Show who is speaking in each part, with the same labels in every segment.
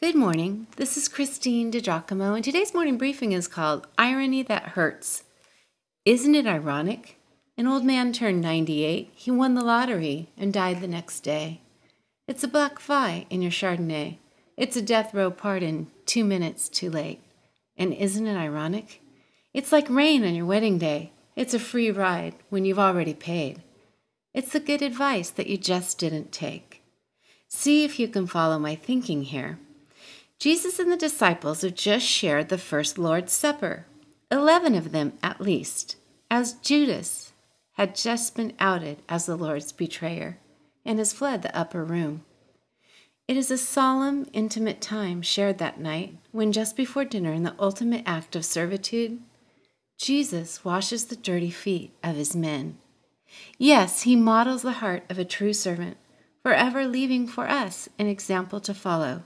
Speaker 1: Good morning. This is Christine DiGiacomo, and today's morning briefing is called Irony That Hurts. Isn't it ironic? An old man turned 98, he won the lottery, and died the next day. It's a black fly in your Chardonnay. It's a death row pardon two minutes too late. And isn't it ironic? It's like rain on your wedding day. It's a free ride when you've already paid. It's the good advice that you just didn't take. See if you can follow my thinking here. Jesus and the disciples have just shared the first Lord's Supper, 11 of them at least, as Judas had just been outed as the Lord's betrayer and has fled the upper room. It is a solemn, intimate time shared that night when, just before dinner, in the ultimate act of servitude, Jesus washes the dirty feet of his men. Yes, he models the heart of a true servant, forever leaving for us an example to follow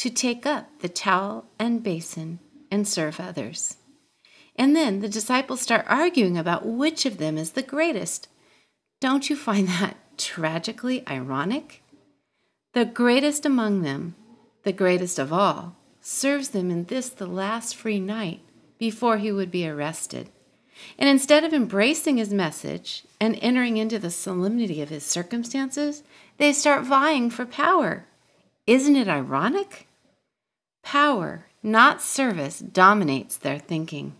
Speaker 1: to take up the towel and basin and serve others. And then the disciples start arguing about which of them is the greatest. Don't you find that tragically ironic? The greatest among them, the greatest of all, serves them in this the last free night before he would be arrested. And instead of embracing his message and entering into the solemnity of his circumstances, they start vying for power. Isn't it ironic? Power, not service, dominates their thinking.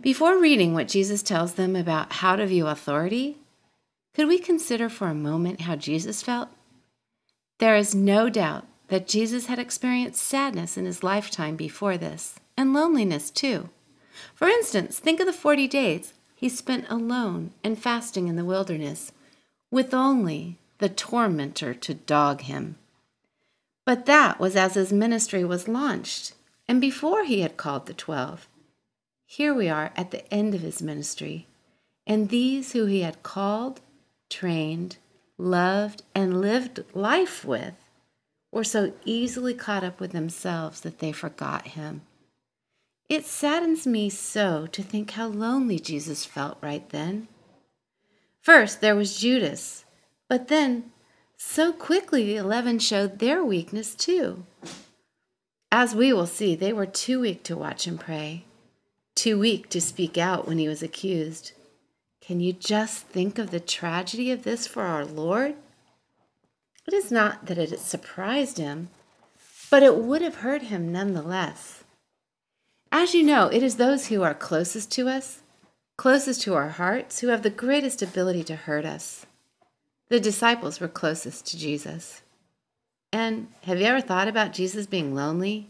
Speaker 1: Before reading what Jesus tells them about how to view authority, could we consider for a moment how Jesus felt? There is no doubt that Jesus had experienced sadness in his lifetime before this, and loneliness too. For instance, think of the 40 days he spent alone and fasting in the wilderness, with only the tormentor to dog him. But that was as his ministry was launched and before he had called the twelve. Here we are at the end of his ministry, and these who he had called, trained, loved, and lived life with were so easily caught up with themselves that they forgot him. It saddens me so to think how lonely Jesus felt right then. First, there was Judas, but then so quickly the eleven showed their weakness too. As we will see, they were too weak to watch him pray, too weak to speak out when he was accused. Can you just think of the tragedy of this for our Lord? It is not that it surprised him, but it would have hurt him nonetheless. As you know, it is those who are closest to us, closest to our hearts, who have the greatest ability to hurt us. The disciples were closest to Jesus. And have you ever thought about Jesus being lonely?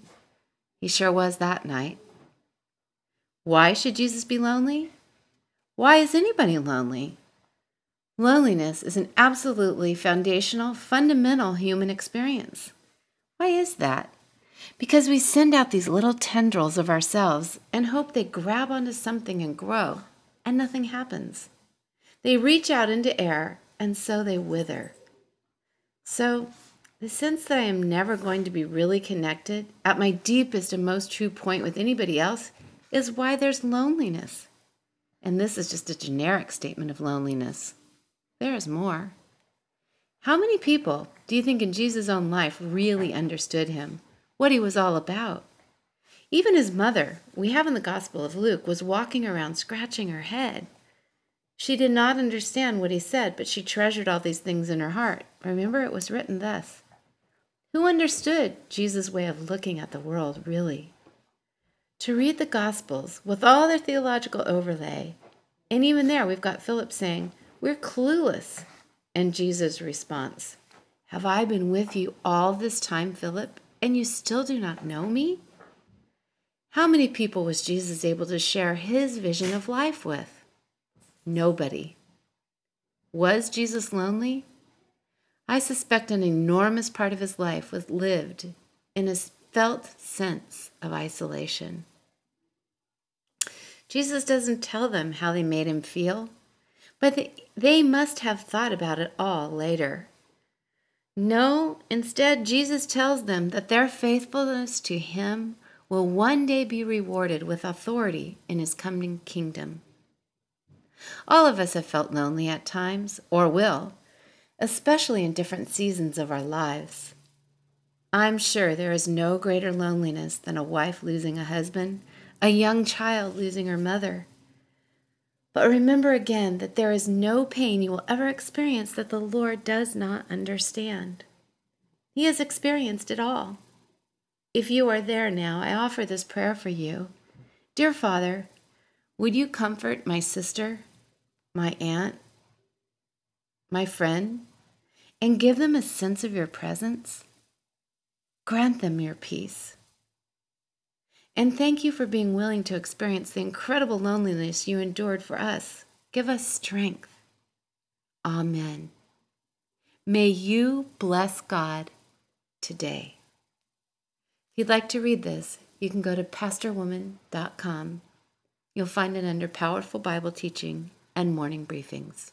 Speaker 1: He sure was that night. Why should Jesus be lonely? Why is anybody lonely? Loneliness is an absolutely foundational, fundamental human experience. Why is that? Because we send out these little tendrils of ourselves and hope they grab onto something and grow, and nothing happens. They reach out into air and so they wither. So, the sense that I am never going to be really connected at my deepest and most true point with anybody else is why there's loneliness. And this is just a generic statement of loneliness. There is more. How many people do you think in Jesus' own life really understood him, what he was all about? Even his mother, we have in the Gospel of Luke, was walking around scratching her head she did not understand what he said, but she treasured all these things in her heart. Remember, it was written thus Who understood Jesus' way of looking at the world, really? To read the Gospels with all their theological overlay, and even there we've got Philip saying, We're clueless. And Jesus' response, Have I been with you all this time, Philip, and you still do not know me? How many people was Jesus able to share his vision of life with? Nobody. Was Jesus lonely? I suspect an enormous part of his life was lived in a felt sense of isolation. Jesus doesn't tell them how they made him feel, but they must have thought about it all later. No, instead, Jesus tells them that their faithfulness to him will one day be rewarded with authority in his coming kingdom. All of us have felt lonely at times, or will, especially in different seasons of our lives. I'm sure there is no greater loneliness than a wife losing a husband, a young child losing her mother. But remember again that there is no pain you will ever experience that the Lord does not understand. He has experienced it all. If you are there now, I offer this prayer for you. Dear Father, would you comfort my sister, my aunt, my friend, and give them a sense of your presence? Grant them your peace. And thank you for being willing to experience the incredible loneliness you endured for us. Give us strength. Amen. May you bless God today. If you'd like to read this, you can go to pastorwoman.com. You'll find it under Powerful Bible Teaching and Morning Briefings.